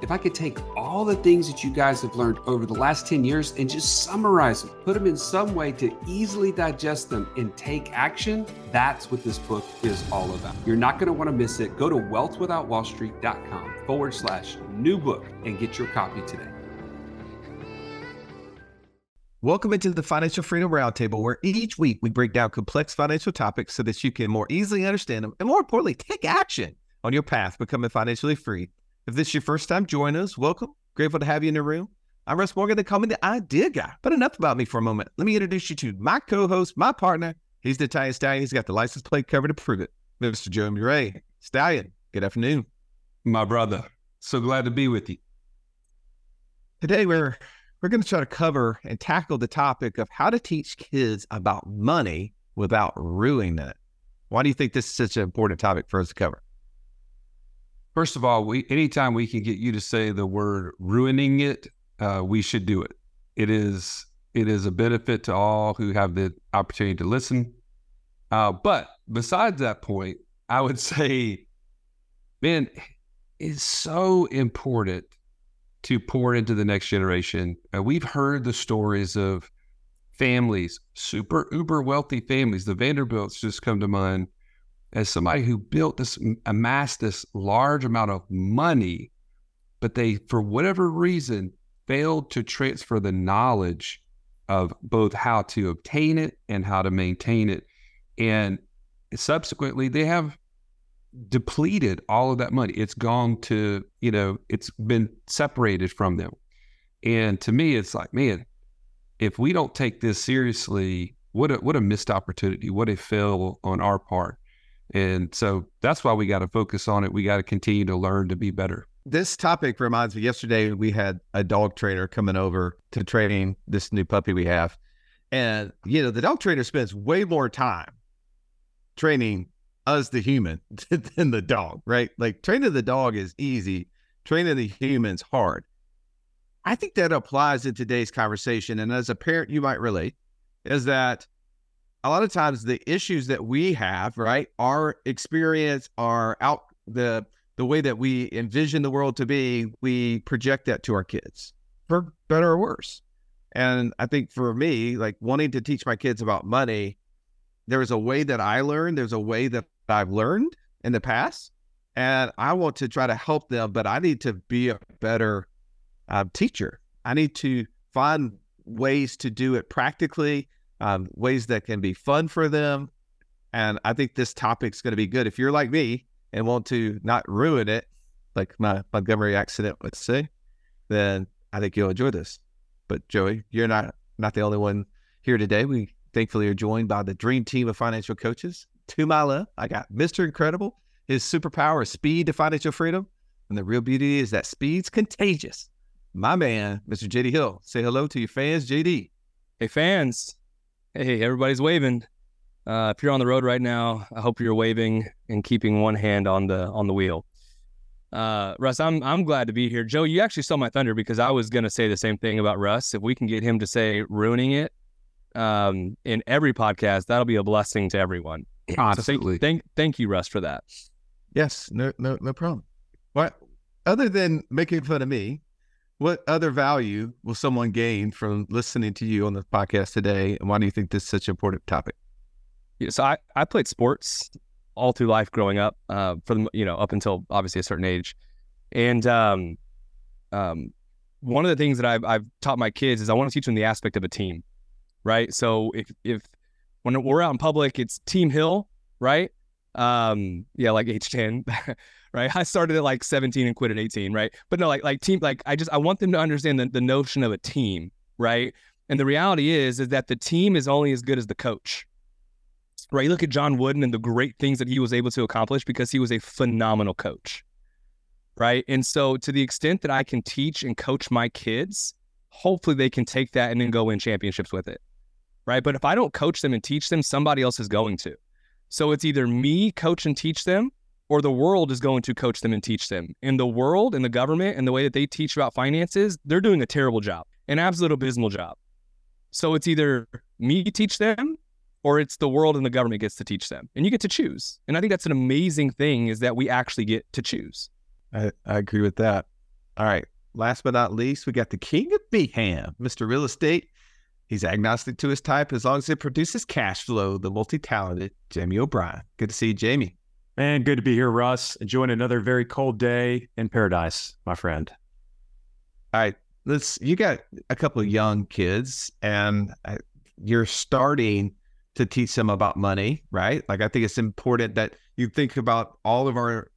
if I could take all the things that you guys have learned over the last 10 years and just summarize them, put them in some way to easily digest them and take action, that's what this book is all about. You're not going to want to miss it. Go to wealthwithoutwallstreet.com forward slash new book and get your copy today. Welcome into the Financial Freedom Roundtable, where each week we break down complex financial topics so that you can more easily understand them and, more importantly, take action on your path becoming financially free. If this is your first time joining us, welcome. Grateful to have you in the room. I'm Russ Morgan, they call me the idea guy. But enough about me for a moment. Let me introduce you to my co-host, my partner. He's the Italian Stallion. He's got the license plate cover to prove it. Mr. Joe Murray. Stallion, good afternoon. My brother. So glad to be with you. Today we're we're going to try to cover and tackle the topic of how to teach kids about money without ruining it. Why do you think this is such an important topic for us to cover? First of all, we anytime we can get you to say the word ruining it, uh, we should do it. It is it is a benefit to all who have the opportunity to listen. Uh, but besides that point, I would say, man, it's so important to pour into the next generation. Uh, we've heard the stories of families, super uber wealthy families. The Vanderbilts just come to mind as somebody who built this, amassed this large amount of money, but they, for whatever reason, failed to transfer the knowledge of both how to obtain it and how to maintain it. And subsequently, they have depleted all of that money. It's gone to, you know, it's been separated from them. And to me, it's like, man, if we don't take this seriously, what a what a missed opportunity, what a fail on our part. And so that's why we got to focus on it. We got to continue to learn to be better. This topic reminds me yesterday we had a dog trainer coming over to training this new puppy we have. And, you know, the dog trainer spends way more time training us, the human, than the dog, right? Like training the dog is easy, training the human's hard. I think that applies in today's conversation. And as a parent, you might relate is that a lot of times the issues that we have, right, our experience, our out the the way that we envision the world to be, we project that to our kids for better or worse. And I think for me, like wanting to teach my kids about money, there's a way that I learned, there's a way that I've learned in the past, and I want to try to help them, but I need to be a better uh, teacher. I need to find ways to do it practically um, ways that can be fun for them. And I think this topic's going to be good. If you're like me and want to not ruin it, like my Montgomery accident would say, then I think you'll enjoy this. But Joey, you're not not the only one here today. We thankfully are joined by the dream team of financial coaches. To my left, I got Mr. Incredible. His superpower is speed to financial freedom. And the real beauty is that speed's contagious. My man, Mr. JD Hill. Say hello to your fans, JD. Hey, fans. Hey, everybody's waving. Uh, if you're on the road right now, I hope you're waving and keeping one hand on the on the wheel. Uh, Russ, I'm I'm glad to be here. Joe, you actually stole my thunder because I was gonna say the same thing about Russ. If we can get him to say ruining it um, in every podcast, that'll be a blessing to everyone. Absolutely. So thank, thank thank you, Russ, for that. Yes, no no no problem. What other than making fun of me, what other value will someone gain from listening to you on the podcast today? And why do you think this is such an important topic? Yeah, so I, I played sports all through life growing up, uh, for you know, up until obviously a certain age. And um, um, one of the things that I've, I've taught my kids is I want to teach them the aspect of a team, right? So if, if when we're out in public, it's Team Hill, right? Um, yeah, like H10. right? I started at like 17 and quit at 18, right? But no, like like team, like I just I want them to understand the, the notion of a team, right? And the reality is is that the team is only as good as the coach. Right. You look at John Wooden and the great things that he was able to accomplish because he was a phenomenal coach. Right. And so to the extent that I can teach and coach my kids, hopefully they can take that and then go win championships with it. right? But if I don't coach them and teach them, somebody else is going to. So it's either me coach and teach them or the world is going to coach them and teach them. And the world and the government and the way that they teach about finances, they're doing a terrible job, an absolute abysmal job. So it's either me teach them or it's the world and the government gets to teach them. And you get to choose. And I think that's an amazing thing is that we actually get to choose. I, I agree with that. All right. Last but not least, we got the king of Beham, Mr. Real Estate. He's agnostic to his type as long as it produces cash flow, the multi talented Jamie O'Brien. Good to see you, Jamie. Man, good to be here, Russ. Enjoying another very cold day in paradise, my friend. All right, let's. You got a couple of young kids, and you're starting to teach them about money, right? Like I think it's important that you think about all of our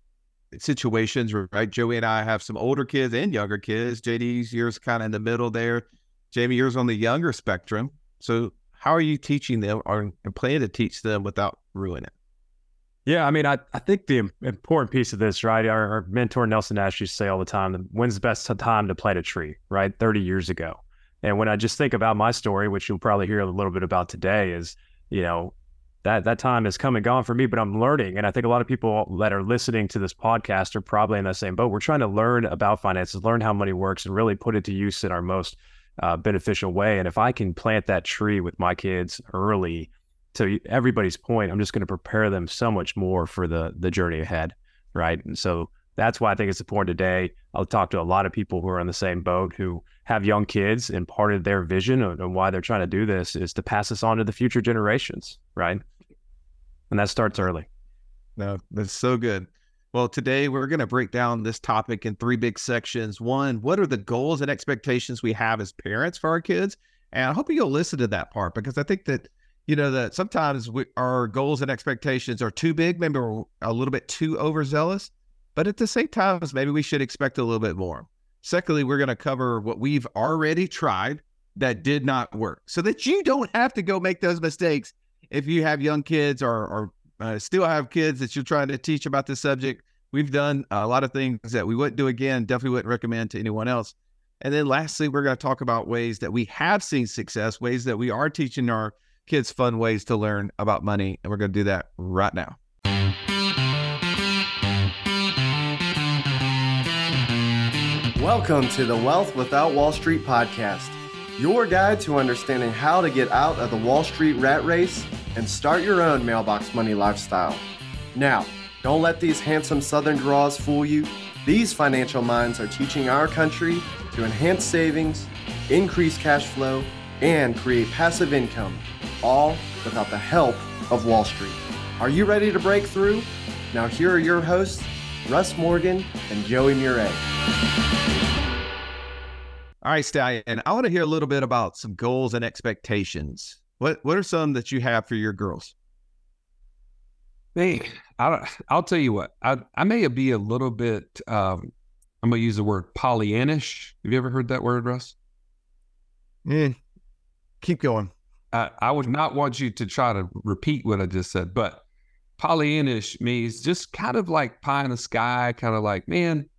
situations, right? Joey and I have some older kids and younger kids. JD's yours kind of in the middle there. Jamie, yours on the younger spectrum. So how are you teaching them or plan to teach them without ruining it? Yeah, I mean, I, I think the important piece of this, right? Our, our mentor Nelson Nash used to say all the time, when's the best time to plant a tree, right? 30 years ago. And when I just think about my story, which you'll probably hear a little bit about today, is, you know, that that time has come and gone for me, but I'm learning. And I think a lot of people that are listening to this podcast are probably in the same boat. We're trying to learn about finances, learn how money works, and really put it to use in our most uh, beneficial way. And if I can plant that tree with my kids early, to everybody's point, I'm just going to prepare them so much more for the the journey ahead, right? And so that's why I think it's important today. I'll talk to a lot of people who are in the same boat who have young kids, and part of their vision and why they're trying to do this is to pass this on to the future generations, right? And that starts early. No, that's so good. Well, today we're going to break down this topic in three big sections. One, what are the goals and expectations we have as parents for our kids? And I hope you'll listen to that part because I think that you know that sometimes we, our goals and expectations are too big maybe we're a little bit too overzealous but at the same time maybe we should expect a little bit more. Secondly we're going to cover what we've already tried that did not work so that you don't have to go make those mistakes if you have young kids or, or uh, still have kids that you're trying to teach about this subject. We've done a lot of things that we wouldn't do again definitely wouldn't recommend to anyone else. And then lastly we're going to talk about ways that we have seen success ways that we are teaching our kids fun ways to learn about money. And we're going to do that right now. Welcome to the Wealth Without Wall Street podcast, your guide to understanding how to get out of the Wall Street rat race and start your own mailbox money lifestyle. Now, don't let these handsome Southern draws fool you. These financial minds are teaching our country to enhance savings, increase cash flow, and create passive income all without the help of Wall Street. Are you ready to break through? Now, here are your hosts, Russ Morgan and Joey Murray. All right, Stallion, I want to hear a little bit about some goals and expectations. What What are some that you have for your girls? Hey, I, I'll tell you what. I I may be a little bit. Um, I'm gonna use the word Pollyannish. Have you ever heard that word, Russ? Mm, keep going. I would not want you to try to repeat what I just said, but Pollyannish means just kind of like pie in the sky, kind of like, man,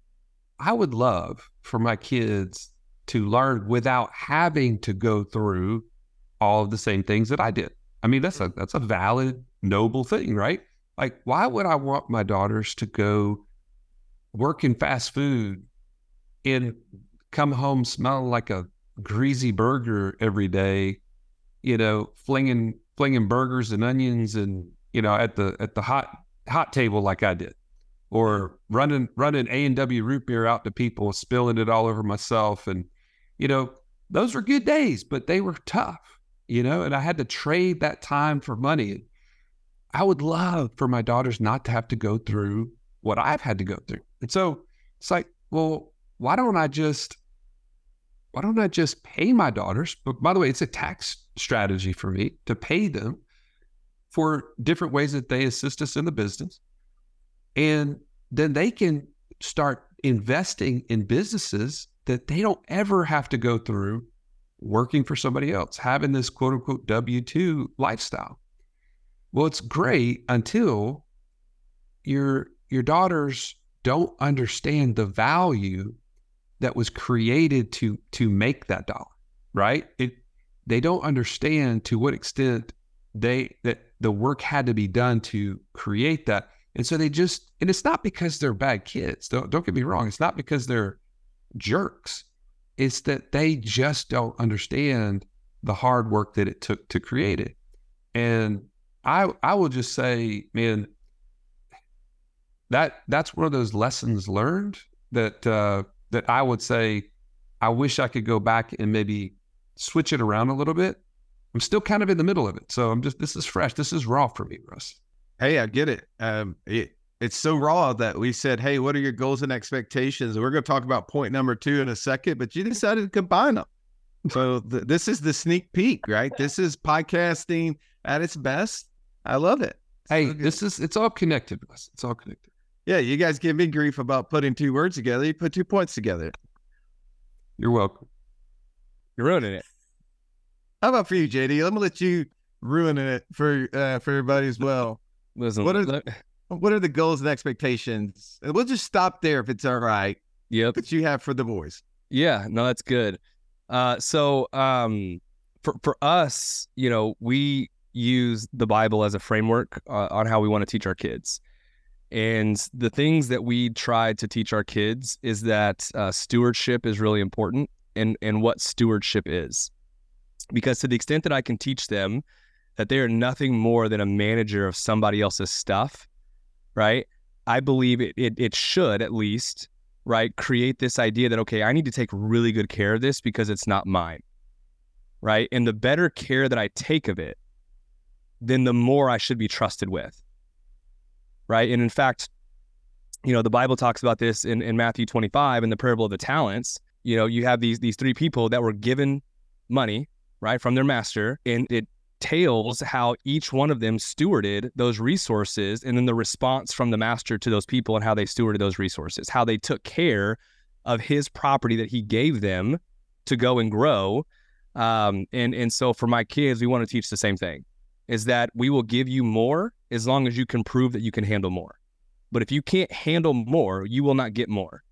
I would love for my kids to learn without having to go through all of the same things that I did. I mean, that's a that's a valid, noble thing, right? Like, why would I want my daughters to go work in fast food and come home smelling like a greasy burger every day you know, flinging flinging burgers and onions and you know at the at the hot hot table like I did, or running running A and W root beer out to people, spilling it all over myself, and you know those were good days, but they were tough, you know, and I had to trade that time for money. I would love for my daughters not to have to go through what I've had to go through, and so it's like, well, why don't I just why don't I just pay my daughters? But by the way, it's a tax strategy for me to pay them for different ways that they assist us in the business. And then they can start investing in businesses that they don't ever have to go through working for somebody else, having this quote unquote W 2 lifestyle. Well, it's great until your your daughters don't understand the value that was created to to make that dollar, right? It they don't understand to what extent they that the work had to be done to create that. And so they just and it's not because they're bad kids. Don't don't get me wrong. It's not because they're jerks. It's that they just don't understand the hard work that it took to create it. And I I will just say, man, that that's one of those lessons learned that uh, that I would say I wish I could go back and maybe switch it around a little bit. I'm still kind of in the middle of it, so I'm just this is fresh. This is raw for me, Russ. Hey, I get it. Um, it, it's so raw that we said, "Hey, what are your goals and expectations?" And we're going to talk about point number two in a second, but you decided to combine them. So th- this is the sneak peek, right? This is podcasting at its best. I love it. Hey, So this is it's all connected, Russ. It's all connected. Yeah, you guys give me grief about putting two words together. You put two points together. You're welcome. You're ruining it. How about for you, JD? Let me let you ruin it for uh, for everybody as well. Listen, What are- let- What are the goals and expectations? And we'll just stop there if it's all right. yep. That you have for the boys. Yeah, no, that's good. Uh, so um, for for us, you know, we use the Bible as a framework uh, on how we want to teach our kids, and the things that we try to teach our kids is that uh, stewardship is really important, and and what stewardship is, because to the extent that I can teach them that they are nothing more than a manager of somebody else's stuff, right? I believe it it, it should at least right create this idea that okay i need to take really good care of this because it's not mine right? And the better care that i take of it then the more i should be trusted with right? And in fact you know the bible talks about this in, in matthew 25 in the parable of the talents you know you have these these three people that were given money right from their master and it tails how each one of them stewarded those resources and then the response from the master to those people and how they stewarded those resources, how they took care of his property that he gave them to go and grow. Um, and and so for my kids, we want to teach the same thing: is that we will give you more as long as you can prove that you can handle more. But if you can't handle more, you will not get more,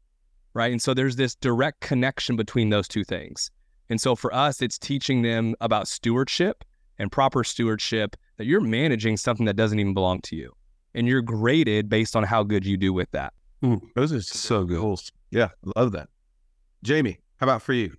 right? And so there's this direct connection between those two things. And so for us, it's teaching them about stewardship and proper stewardship that you're managing something that doesn't even belong to you. And you're graded based on how good you do with that. Those are So good. goals. Yeah, love that. Jamie, how about for you?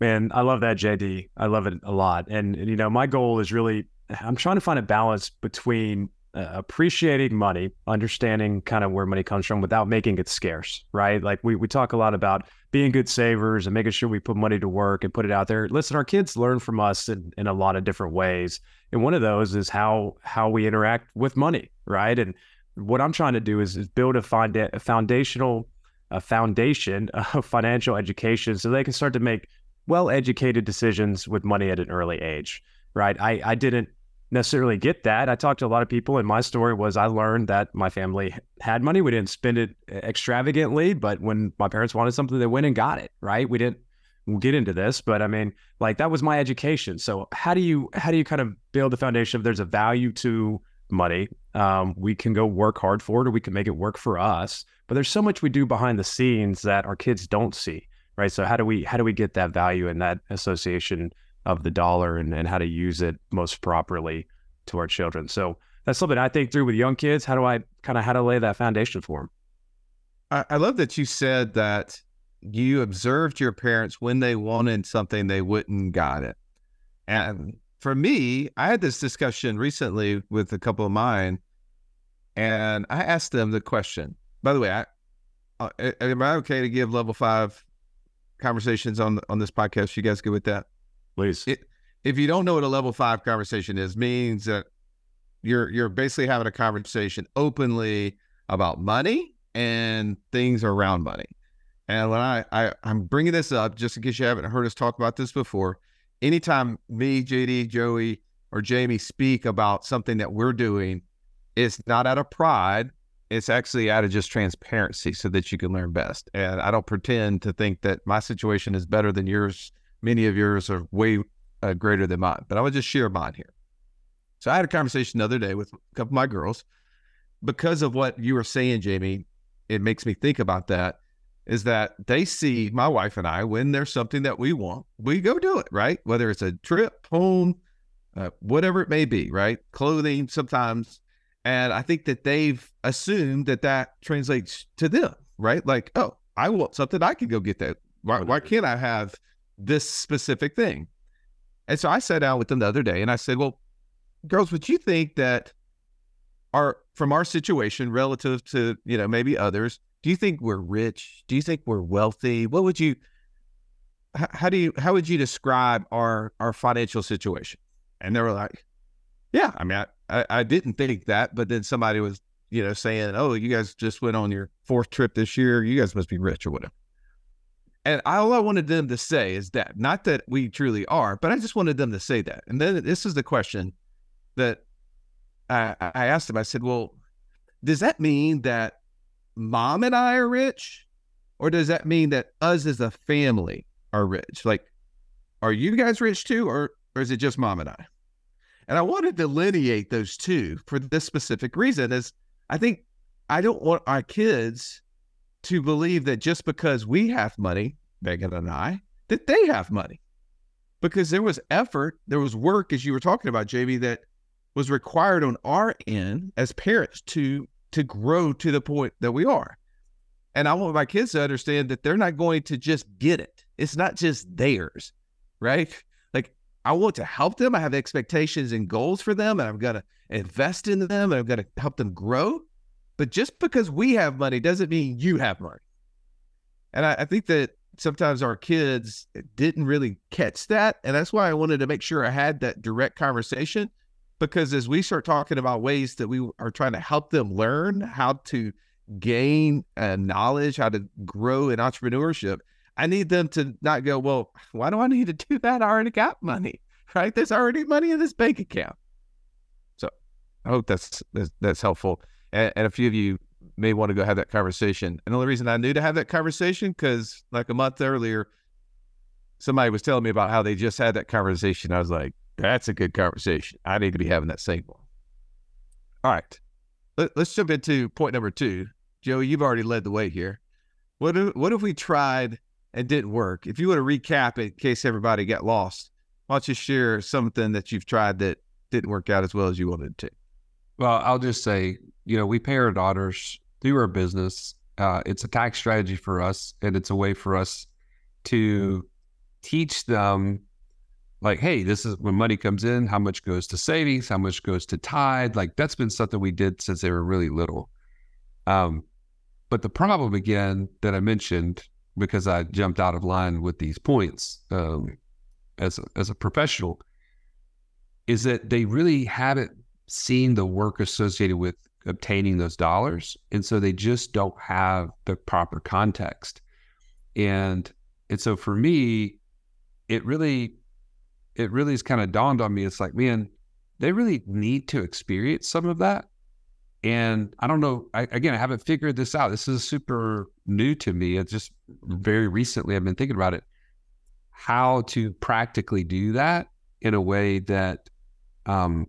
Man, I love that, JD. I love it a lot. And, and, you know, my goal is really, I'm trying to find a balance between uh, appreciating money, understanding kind of where money comes from without making it scarce, right? Like we, we talk a lot about being good savers and making sure we put money to work and put it out there. Listen, our kids learn from us in, in a lot of different ways. And one of those is how, how we interact with money, right? And what I'm trying to do is, is build a, a foundational, a foundation of financial education so they can start to make well educated decisions with money at an early age, right? I, I didn't necessarily get that. I talked to a lot of people, and my story was I learned that my family had money. We didn't spend it extravagantly, but when my parents wanted something, they went and got it, right? We didn't we'll get into this, but I mean, like that was my education. So how do you how do you kind of build the foundation of there's a value to money? Um, we can go work hard for it, or we can make it work for us. But there's so much we do behind the scenes that our kids don't see right so how do we how do we get that value and that association of the dollar and, and how to use it most properly to our children so that's something i think through with young kids how do i kind of how to lay that foundation for them I, I love that you said that you observed your parents when they wanted something, they wouldn't got it. And for me, I had this discussion recently with a couple of mine, and I asked them the question. By the way, I, uh, am I okay to give level five conversations on on this podcast? You guys good with that? Please It, if you don't know what a level five conversation is, means that you're you're basically having a conversation openly about money and things around money. And when I, I I'm bringing this up just in case you haven't heard us talk about this before, anytime me, JD, Joey, or Jamie speak about something that we're doing, it's not out of pride. It's actually out of just transparency so that you can learn best. And I don't pretend to think that my situation is better than yours. Many of yours are way uh, greater than mine, but I would just share mine here. So I had a conversation the other day with a couple of my girls because of what you were saying, Jamie. It makes me think about that. is that they see my wife and I when there's something that we want, we go do it, right? Whether it's a trip, home, uh, whatever it may be, right? Clothing sometimes. And I think that they've assumed that that translates to them, right? Like, oh, I want something, I can go get that. Why, why can't I have this specific thing? And so I sat down with them the other day and I said, well, girls, would you think that our from our situation relative to you know maybe others do you think we're rich? Do you think we're wealthy? What would you how, how do you how would you describe our our financial situation? And they were like yeah i mean I, I i didn't think that but then somebody was you know saying oh you guys just went on your fourth trip this year. You guys must be rich or whatever and all I wanted them to say is that, not that we truly are, but I just wanted them to say that. And then this is the question that I, I asked them. I said, well, does that mean that mom and I are rich? Or does that mean that us as a family are rich? Like, are you guys rich too? Or, or is it just mom and I? And I wanted to delineate those two for this specific reason is I think I don't want our kids to believe that just because we have money, Megan and I, that they have money. Because there was effort, there was work, as you were talking about, Jamie, that was required on our end as parents to to grow to the point that we are. And I want my kids to understand that they're not going to just get it. It's not just theirs, right? Like I want to help them. I have expectations and goals for them, and I'm gonna invest in them, and I'm gonna help them grow. But just because we have money doesn't mean you have money. And I, I think that sometimes our kids didn't really catch that. And that's why I wanted to make sure I had that direct conversation because as we start talking about ways that we are trying to help them learn how to gain uh, knowledge, how to grow in entrepreneurship, I need them to not go, well, why do I need to do that? I already got money, right? There's already money in this bank account. So I hope that's that's, that's helpful. And, and a few of you may want to go have that conversation. And the only reason I knew to have that conversation because like a month earlier, somebody was telling me about how they just had that conversation. I was like, that's a good conversation. I need to be having that same one. All right. Let, us jump into point number two. Joey, you've already led the way here. What if, what if we tried and didn't work? If you want to recap in case everybody got lost, why don't you share something that you've tried that didn't work out as well as you wanted to? Well, I'll just say, you know, we pay our daughters through our business. Uh, it's a tax strategy for us, and it's a way for us to teach them like, hey, this is when money comes in, how much goes to savings, how much goes to tide. Like that's been something we did since they were really little. Um, but the problem again that I mentioned because I jumped out of line with these points um, as a, as a professional is that they really haven't seen the work associated with obtaining those dollars, and so they just don't have the proper context. And and so for me, it really it really has kind of dawned on me. It's like, man, they really need to experience some of that. And I don't know. I, again, I haven't figured this out. This is super new to me. It's just very recently I've been thinking about it. How to practically do that in a way that, um,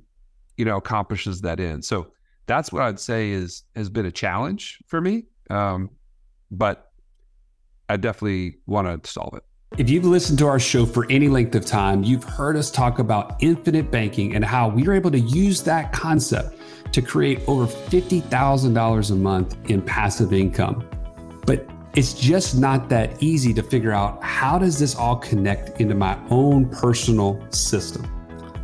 you know, accomplishes that end. So that's what I'd say is has been a challenge for me. Um, but I definitely want to solve it. If you've listened to our show for any length of time, you've heard us talk about infinite banking and how we are able to use that concept to create over $50,000 a month in passive income. But it's just not that easy to figure out how does this all connect into my own personal system.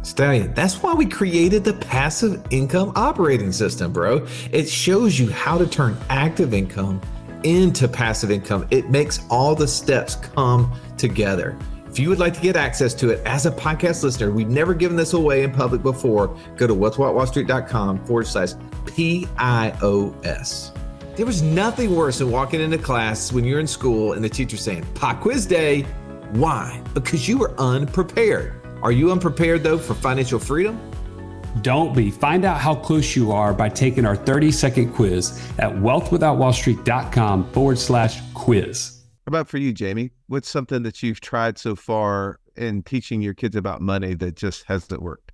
Stallion, that's why we created the passive income operating system, bro. It shows you how to turn active income into passive income. It makes all the steps come together. If you would like to get access to it as a podcast listener, we've never given this away in public before. Go to wealthwithoutwallstreet.com forward slash PIOS. There was nothing worse than walking into class when you're in school and the teacher saying, Pop quiz day. Why? Because you were unprepared. Are you unprepared though for financial freedom? Don't be. Find out how close you are by taking our 30 second quiz at wealthwithoutwallstreet.com forward slash quiz. How about for you, Jamie? What's something that you've tried so far in teaching your kids about money that just hasn't worked?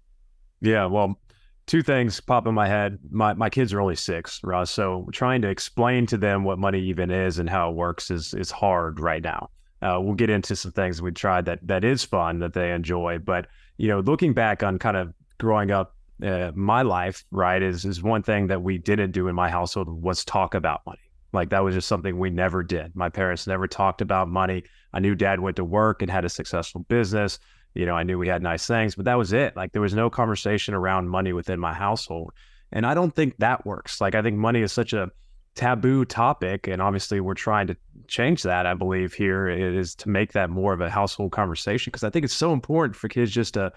Yeah, well, two things pop in my head. My my kids are only six, Russ. So trying to explain to them what money even is and how it works is is hard right now. Uh, we'll get into some things we tried that that is fun that they enjoy. But you know, looking back on kind of growing up, uh, my life right is is one thing that we didn't do in my household was talk about money. Like that was just something we never did. My parents never talked about money. I knew dad went to work and had a successful business you know, I knew we had nice things, but that was it. Like there was no conversation around money within my household. And I don't think that works. Like I think money is such a taboo topic. And obviously we're trying to change that, I believe, here is to make that more of a household conversation. Cause I think it's so important for kids just to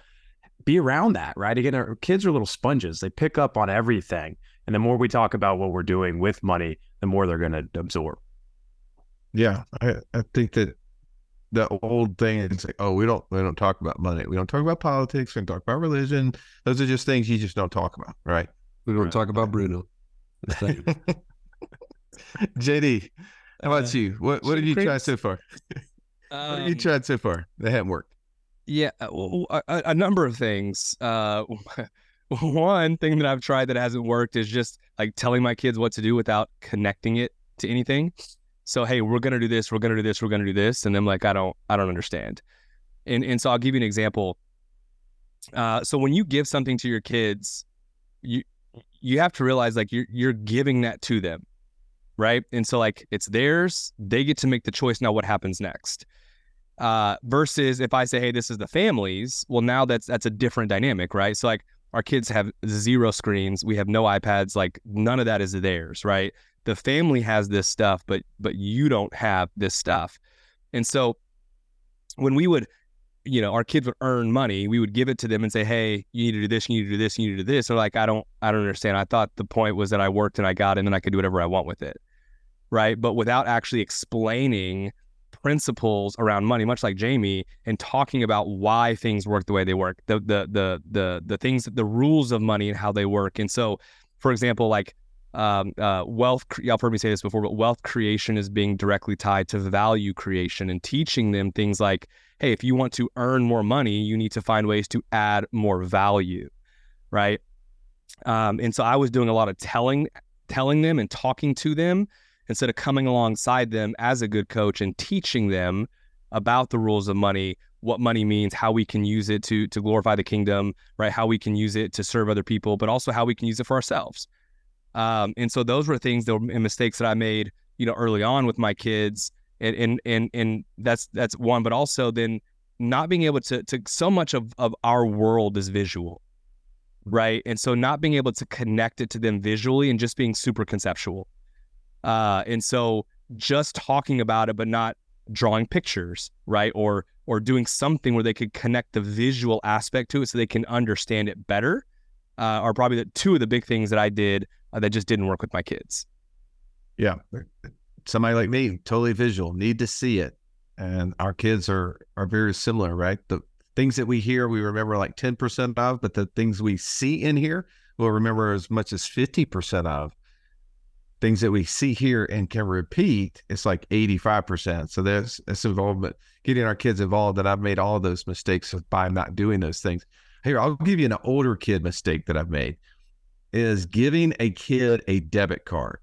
be around that, right? Again, our kids are little sponges. They pick up on everything. And the more we talk about what we're doing with money, the more they're going to absorb. Yeah, I, I think that the old thing is like, oh, we don't we don't talk about money. We don't talk about politics. We don't talk about religion. Those are just things you just don't talk about, right? We don't right. talk about Bruno. JD, how about uh, you? What what have you tried so far? Um, what have you tried so far that haven't worked? Yeah, uh, a, a number of things. Uh, one thing that I've tried that hasn't worked is just like telling my kids what to do without connecting it to anything. So hey, we're gonna do this, we're gonna do this, we're gonna do this, and I'm like, I don't, I don't understand. And and so I'll give you an example. Uh, so when you give something to your kids, you you have to realize like you're you're giving that to them, right? And so like it's theirs, they get to make the choice now what happens next. Uh, versus if I say, hey, this is the family's, well now that's that's a different dynamic, right? So like our kids have zero screens, we have no iPads, like none of that is theirs, right? the family has this stuff, but but you don't have this stuff. And so when we would, you know, our kids would earn money, we would give it to them and say, Hey, you need to do this, you need to do this, you need to do this. They're like, I don't I don't understand. I thought the point was that I worked and I got it and then I could do whatever I want with it. Right. But without actually explaining principles around money, much like Jamie, and talking about why things work the way they work, the the the the the things, the rules of money and how they work. And so, for example, like um, uh, wealth. Y'all heard me say this before, but wealth creation is being directly tied to value creation and teaching them things like, hey, if you want to earn more money, you need to find ways to add more value, right? Um, and so I was doing a lot of telling, telling them and talking to them instead of coming alongside them as a good coach and teaching them about the rules of money, what money means, how we can use it to to glorify the kingdom, right? How we can use it to serve other people, but also how we can use it for ourselves. Um, and so those were things that were mistakes that I made, you know, early on with my kids. And and and and that's that's one, but also then not being able to to so much of of our world is visual. Right. And so not being able to connect it to them visually and just being super conceptual. Uh, and so just talking about it, but not drawing pictures, right? Or or doing something where they could connect the visual aspect to it so they can understand it better uh, are probably the two of the big things that I did uh, that just didn't work with my kids. Yeah. Somebody like me, totally visual, need to see it. And our kids are are very similar, right? The things that we hear, we remember like 10% of, but the things we see in here, we'll remember as much as 50% of. Things that we see here and can repeat, it's like 85%. So there's this involvement, getting our kids involved. And I've made all those mistakes by not doing those things. Here, I'll give you an older kid mistake that I've made is giving a kid a debit card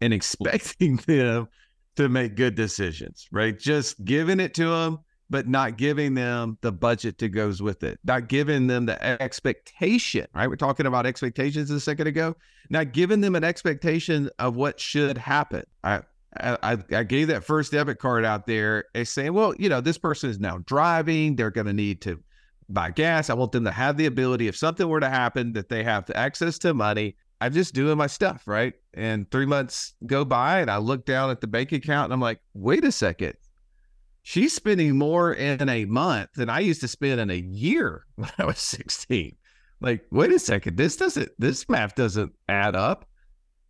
and expecting them to make good decisions, right? Just giving it to them, but not giving them the budget that goes with it, not giving them the expectation, right? We're talking about expectations a second ago, not giving them an expectation of what should happen. I, I, I gave that first debit card out there and saying, well, you know, this person is now driving. They're going to need to buy gas. I want them to have the ability, if something were to happen, that they have access to money. I'm just doing my stuff, right? And three months go by and I look down at the bank account and I'm like, wait a second. She's spending more in a month than I used to spend in a year when I was 16. Like, wait a second, this doesn't, this math doesn't add up.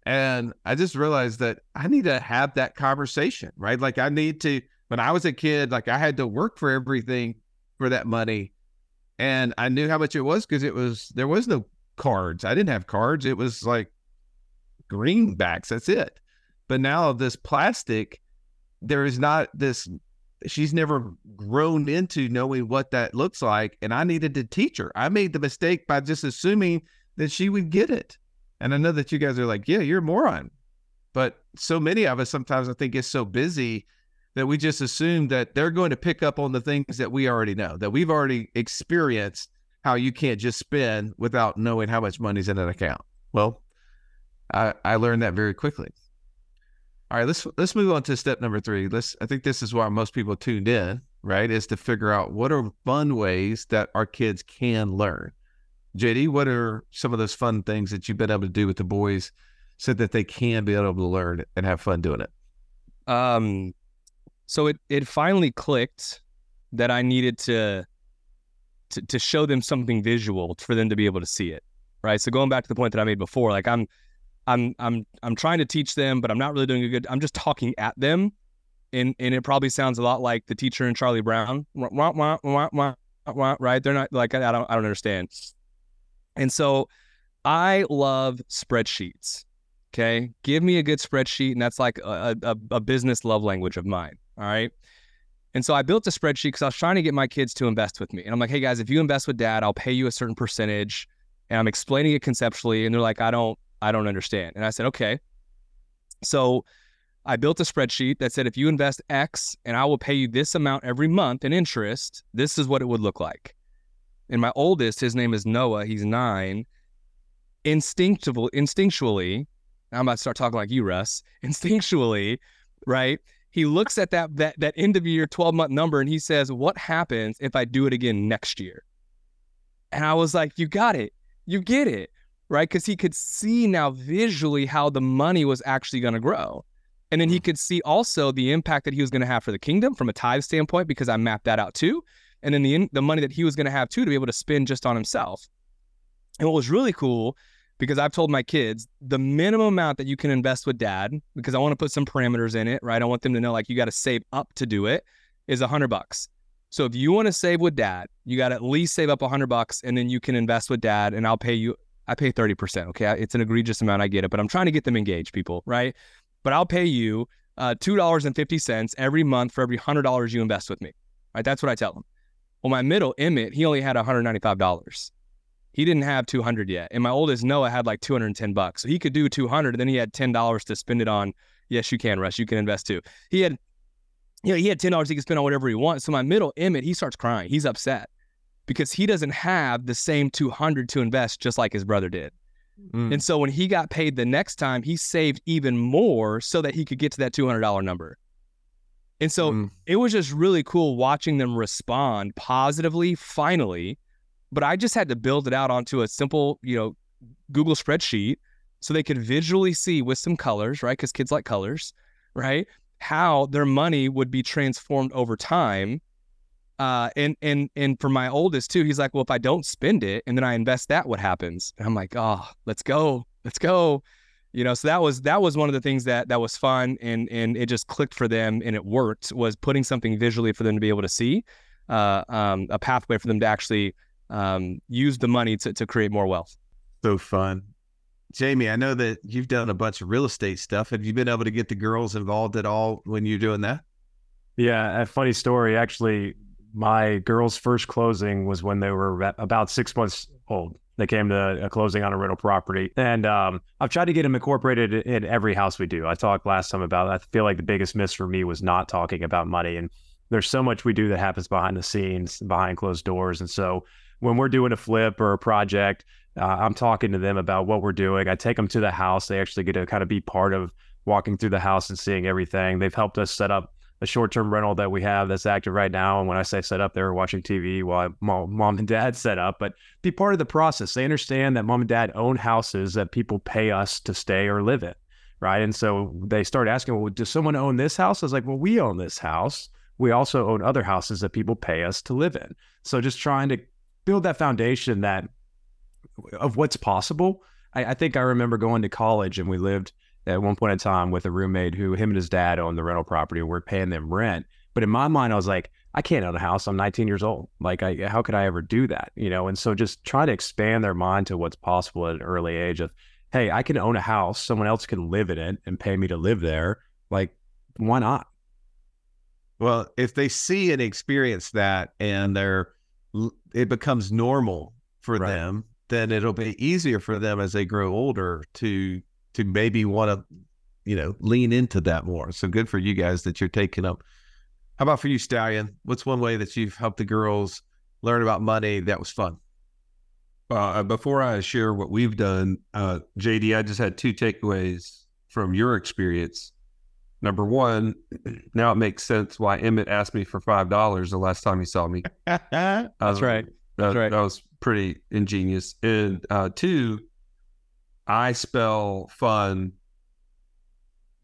And I just realized that I need to have that conversation, right? Like, I need to, when I was a kid, like I had to work for everything for that money and I knew how much it was because it was there was no cards. I didn't have cards. It was like greenbacks. That's it. But now this plastic, there is not this. She's never grown into knowing what that looks like, and I needed to teach her. I made the mistake by just assuming that she would get it. And I know that you guys are like, yeah, you're a moron. But so many of us sometimes I think get so busy that we just assume that they're going to pick up on the things that we already know, that we've already experienced how you can't just spend without knowing how much money's in an account. Well, I, I learned that very quickly. All right, let's let's move on to step number three. Let's I think this is why most people tuned in, right? Is to figure out what are fun ways that our kids can learn. JD, what are some of those fun things that you've been able to do with the boys so that they can be able to learn and have fun doing it? Um, so it it finally clicked that I needed to to to show them something visual for them to be able to see it. Right. So going back to the point that I made before, like I'm I'm I'm I'm trying to teach them, but I'm not really doing a good. I'm just talking at them, and and it probably sounds a lot like the teacher in Charlie Brown. Wah, wah, wah, right? They're not like I don't I don't understand. And so I love spreadsheets. Okay, give me a good spreadsheet, and that's like a, a, a business love language of mine. All right. And so I built a spreadsheet because I was trying to get my kids to invest with me. And I'm like, hey guys, if you invest with dad, I'll pay you a certain percentage. And I'm explaining it conceptually. And they're like, I don't, I don't understand. And I said, okay. So I built a spreadsheet that said, if you invest X and I will pay you this amount every month in interest, this is what it would look like. And my oldest, his name is Noah, he's nine. Instinctual, instinctually, I'm about to start talking like you, Russ. Instinctually, right? He looks at that that that end of year 12 month number and he says, What happens if I do it again next year? And I was like, You got it. You get it right? Because he could see now visually how the money was actually going to grow. And then he mm. could see also the impact that he was going to have for the kingdom from a tithe standpoint, because I mapped that out too. And then the, the money that he was going to have too to be able to spend just on himself. And what was really cool, because I've told my kids the minimum amount that you can invest with dad, because I want to put some parameters in it, right? I want them to know like you got to save up to do it, is a hundred bucks. So if you want to save with dad, you got to at least save up a hundred bucks, and then you can invest with dad, and I'll pay you I pay 30%. Okay. It's an egregious amount. I get it, but I'm trying to get them engaged, people, right? But I'll pay you uh, $2.50 every month for every $100 you invest with me. Right. That's what I tell them. Well, my middle, Emmett, he only had $195. He didn't have 200 yet. And my oldest, Noah, had like 210 bucks. So he could do 200. And then he had $10 to spend it on. Yes, you can, Russ. You can invest too. He had, you know, he had $10 he could spend on whatever he wants. So my middle, Emmett, he starts crying. He's upset because he doesn't have the same 200 to invest just like his brother did. Mm. And so when he got paid the next time, he saved even more so that he could get to that $200 number. And so mm. it was just really cool watching them respond positively finally. But I just had to build it out onto a simple, you know, Google spreadsheet so they could visually see with some colors, right? Because kids like colors, right? How their money would be transformed over time uh, and and and for my oldest too, he's like, well, if I don't spend it and then I invest that, what happens? And I'm like, oh, let's go, let's go. You know, so that was that was one of the things that that was fun and and it just clicked for them and it worked. Was putting something visually for them to be able to see, uh, um, a pathway for them to actually um, use the money to to create more wealth. So fun. Jamie, I know that you've done a bunch of real estate stuff. Have you been able to get the girls involved at all when you're doing that? Yeah, a funny story. Actually, my girls' first closing was when they were about six months old. They came to a closing on a rental property, and um, I've tried to get them incorporated in every house we do. I talked last time about. I feel like the biggest miss for me was not talking about money, and there's so much we do that happens behind the scenes, behind closed doors, and so when we're doing a flip or a project, uh, I'm talking to them about what we're doing. I take them to the house. They actually get to kind of be part of walking through the house and seeing everything. They've helped us set up a short term rental that we have that's active right now. And when I say set up, they're watching TV while mom, and dad set up, but be part of the process. They understand that mom and dad own houses that people pay us to stay or live in. Right. And so they start asking, well, does someone own this house? I was like, well, we own this house. We also own other houses that people pay us to live in. So just trying to build that foundation that of what's possible. I, I think I remember going to college and we lived at one point in time with a roommate who him and his dad owned the rental property. We're paying them rent. But in my mind, I was like, I can't own a house. I'm 19 years old. Like, I, how could I ever do that? You know? And so just try to expand their mind to what's possible at an early age of, hey, I can own a house. Someone else can live in it and pay me to live there. Like, why not? Well, if they see and experience that and they're, it becomes normal for right. them then it'll be easier for them as they grow older to to maybe want to, you know, lean into that more. So good for you guys that you're taking up. How about for you, Stallion? What's one way that you've helped the girls learn about money that was fun? Uh, before I share what we've done, uh, JD, I just had two takeaways from your experience. Number one, now it makes sense why Emmett asked me for five dollars the last time he saw me. That's Um, right. That, right. that was pretty ingenious. And uh, two, I spell fun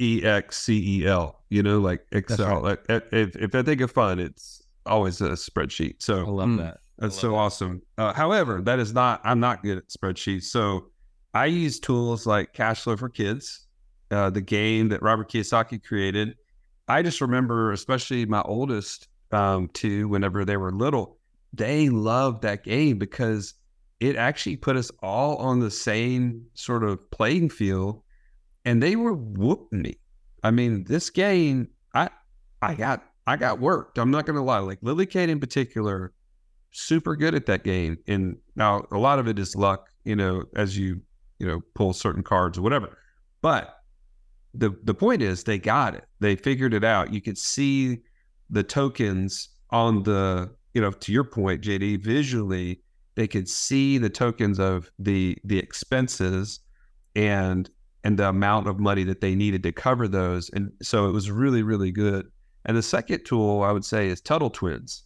E X C E L. You know, like Excel. Like, if if I think of fun, it's always a spreadsheet. So I love Mm. that. that's love so that. awesome. Uh, however, that is not. I'm not good at spreadsheets. So I use tools like Cash Flow for Kids, uh, the game that Robert Kiyosaki created. I just remember, especially my oldest um, two, whenever they were little, they loved that game because it actually put us all on the same sort of playing field, and they were whooping me. I mean, this game, I, I got, I got worked. I'm not gonna lie. Like Lily Kate in particular, super good at that game. And now a lot of it is luck, you know, as you, you know, pull certain cards or whatever. But the the point is they got it. They figured it out. You could see the tokens on the, you know, to your point, JD, visually, they could see the tokens of the the expenses and and the amount of money that they needed to cover those. And so it was really, really good. And the second tool I would say is Tuttle Twins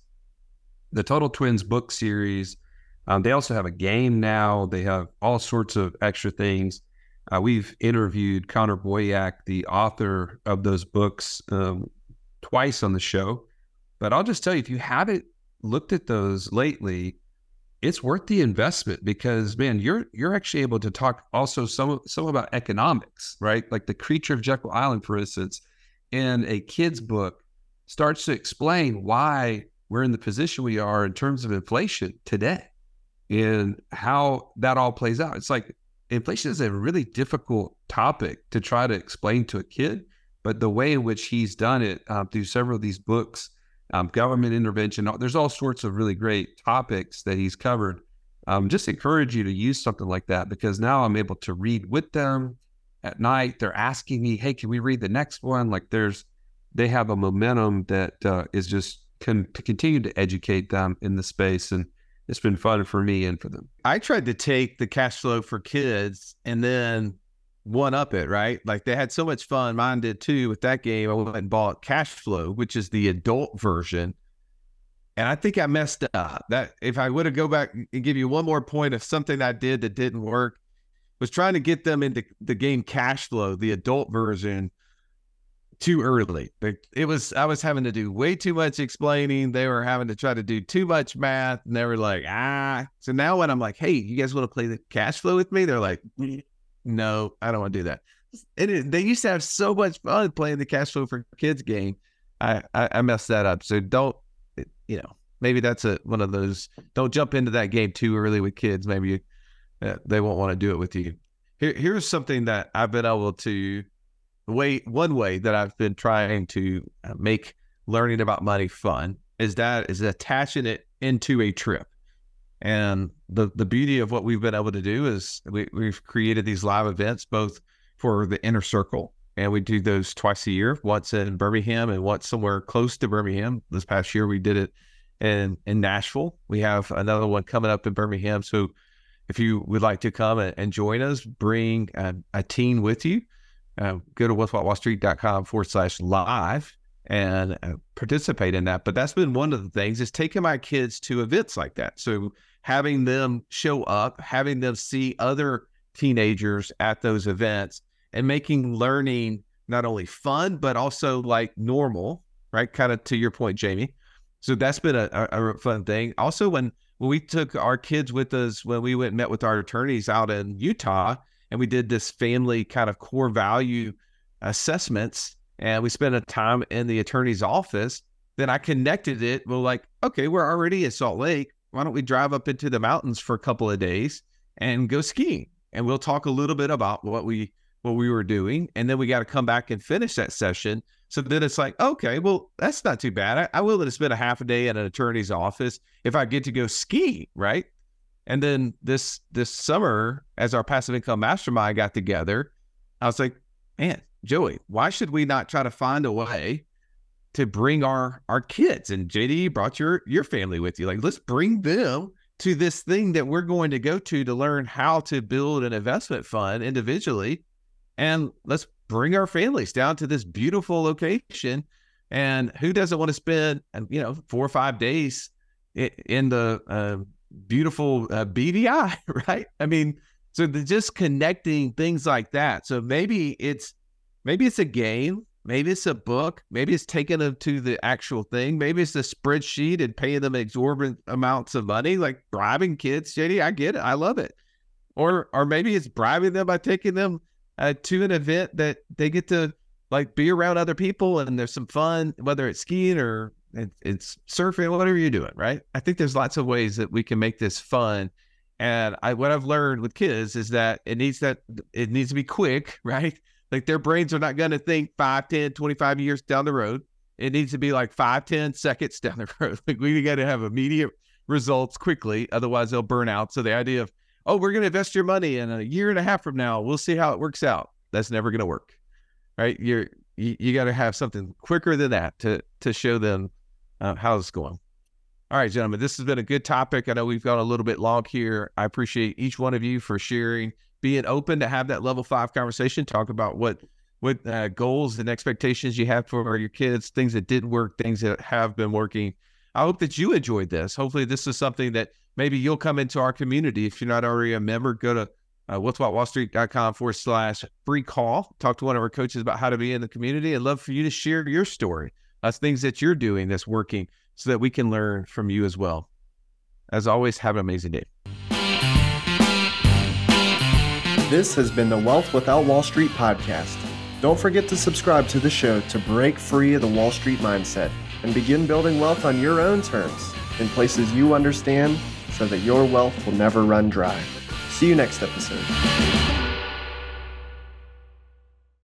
the Tuttle Twins book series. Um, they also have a game now. They have all sorts of extra things. Uh, we've interviewed Connor Boyack, the author of those books, um, twice on the show. But I'll just tell you, if you haven't looked at those lately, it's worth the investment because man, you're you're actually able to talk also some some about economics, right? Like the Creature of Jekyll Island, for instance, in a kid's book, starts to explain why we're in the position we are in terms of inflation today and how that all plays out. It's like inflation is a really difficult topic to try to explain to a kid, but the way in which he's done it um, through several of these books, um, government intervention, there's all sorts of really great topics that he's covered. Um, just encourage you to use something like that because now I'm able to read with them at night. They're asking me, "Hey, can we read the next one?" Like there's, they have a momentum that uh, is just can continue to educate them in the space, and it's been fun for me and for them. I tried to take the cash flow for kids and then one up it, right? Like they had so much fun. Mine did too with that game. I went and bought cash flow, which is the adult version. And I think I messed up. That if I would have go back and give you one more point of something I did that didn't work, was trying to get them into the game cash flow, the adult version, too early. It was I was having to do way too much explaining. They were having to try to do too much math, and they were like, ah. So now when I'm like, hey, you guys want to play the cash flow with me? They're like, no, I don't want to do that. It, they used to have so much fun playing the cash flow for kids game. I I, I messed that up. So don't, you know, maybe that's a one of those. Don't jump into that game too early with kids. Maybe you, uh, they won't want to do it with you. Here, here's something that I've been able to way one way that I've been trying to uh, make learning about money fun is that is attaching it into a trip. And the the beauty of what we've been able to do is we, we've created these live events both for the inner circle and we do those twice a year, once in Birmingham and once somewhere close to Birmingham. This past year we did it in in Nashville. We have another one coming up in Birmingham. So if you would like to come and, join us, bring a, a teen with you. Uh, go to wealthwithoutwallstreet.com forward slash live and uh, participate in that. But that's been one of the things is taking my kids to events like that. So having them show up, having them see other teenagers at those events and making learning not only fun, but also like normal, right? Kind of to your point, Jamie. So that's been a, a, fun thing. Also, when when we took our kids with us when we went and met with our attorneys out in Utah, and we did this family kind of core value assessments, and we spent a time in the attorney's office. Then I connected it. Well, like, okay, we're already in Salt Lake. Why don't we drive up into the mountains for a couple of days and go skiing? And we'll talk a little bit about what we what we were doing, and then we got to come back and finish that session. So then it's like, okay, well, that's not too bad. I, I willing to spend a half a day in an attorney's office if I get to go ski, right? And then this this summer, as our passive income mastermind got together, I was like, man, Joey, why should we not try to find a way to bring our our kids? And JD brought your your family with you. Like, let's bring them to this thing that we're going to go to to learn how to build an investment fund individually. And let's bring our families down to this beautiful location. And who doesn't want to spend, you know, four or five days in the uh, beautiful uh, BVI, right? I mean, so just connecting things like that. So maybe it's maybe it's a game, maybe it's a book, maybe it's taking them to the actual thing, maybe it's a spreadsheet and paying them exorbitant amounts of money, like bribing kids. JD, I get it, I love it. Or or maybe it's bribing them by taking them uh, to an event that they get to like be around other people and there's some fun, whether it's skiing or it's surfing, whatever you're doing, right? I think there's lots of ways that we can make this fun. And I what I've learned with kids is that it needs that it needs to be quick, right? Like their brains are not going to think 5, 10, 25 years down the road. It needs to be like 5, 10 seconds down the road. Like we got to have immediate results quickly. Otherwise they'll burn out. So the idea of, oh, we're going to invest your money in a year and a half from now, we'll see how it works out. That's never going to work. Right? You're you, you got to have something quicker than that to to show them uh, how's it's going. All right, gentlemen, this has been a good topic. I know we've gone a little bit long here. I appreciate each one of you for sharing, being open to have that level five conversation, talk about what what uh, goals and expectations you have for your kids, things that didn't work, things that have been working. I hope that you enjoyed this. Hopefully, this is something that maybe you'll come into our community. If you're not already a member, go to uh, wealthwithoutwallstreet.com forward slash free call. Talk to one of our coaches about how to be in the community. I'd love for you to share your story. That's things that you're doing that's working so that we can learn from you as well. As always, have an amazing day. This has been the Wealth Without Wall Street podcast. Don't forget to subscribe to the show to break free of the Wall Street mindset and begin building wealth on your own terms in places you understand so that your wealth will never run dry. See you next episode.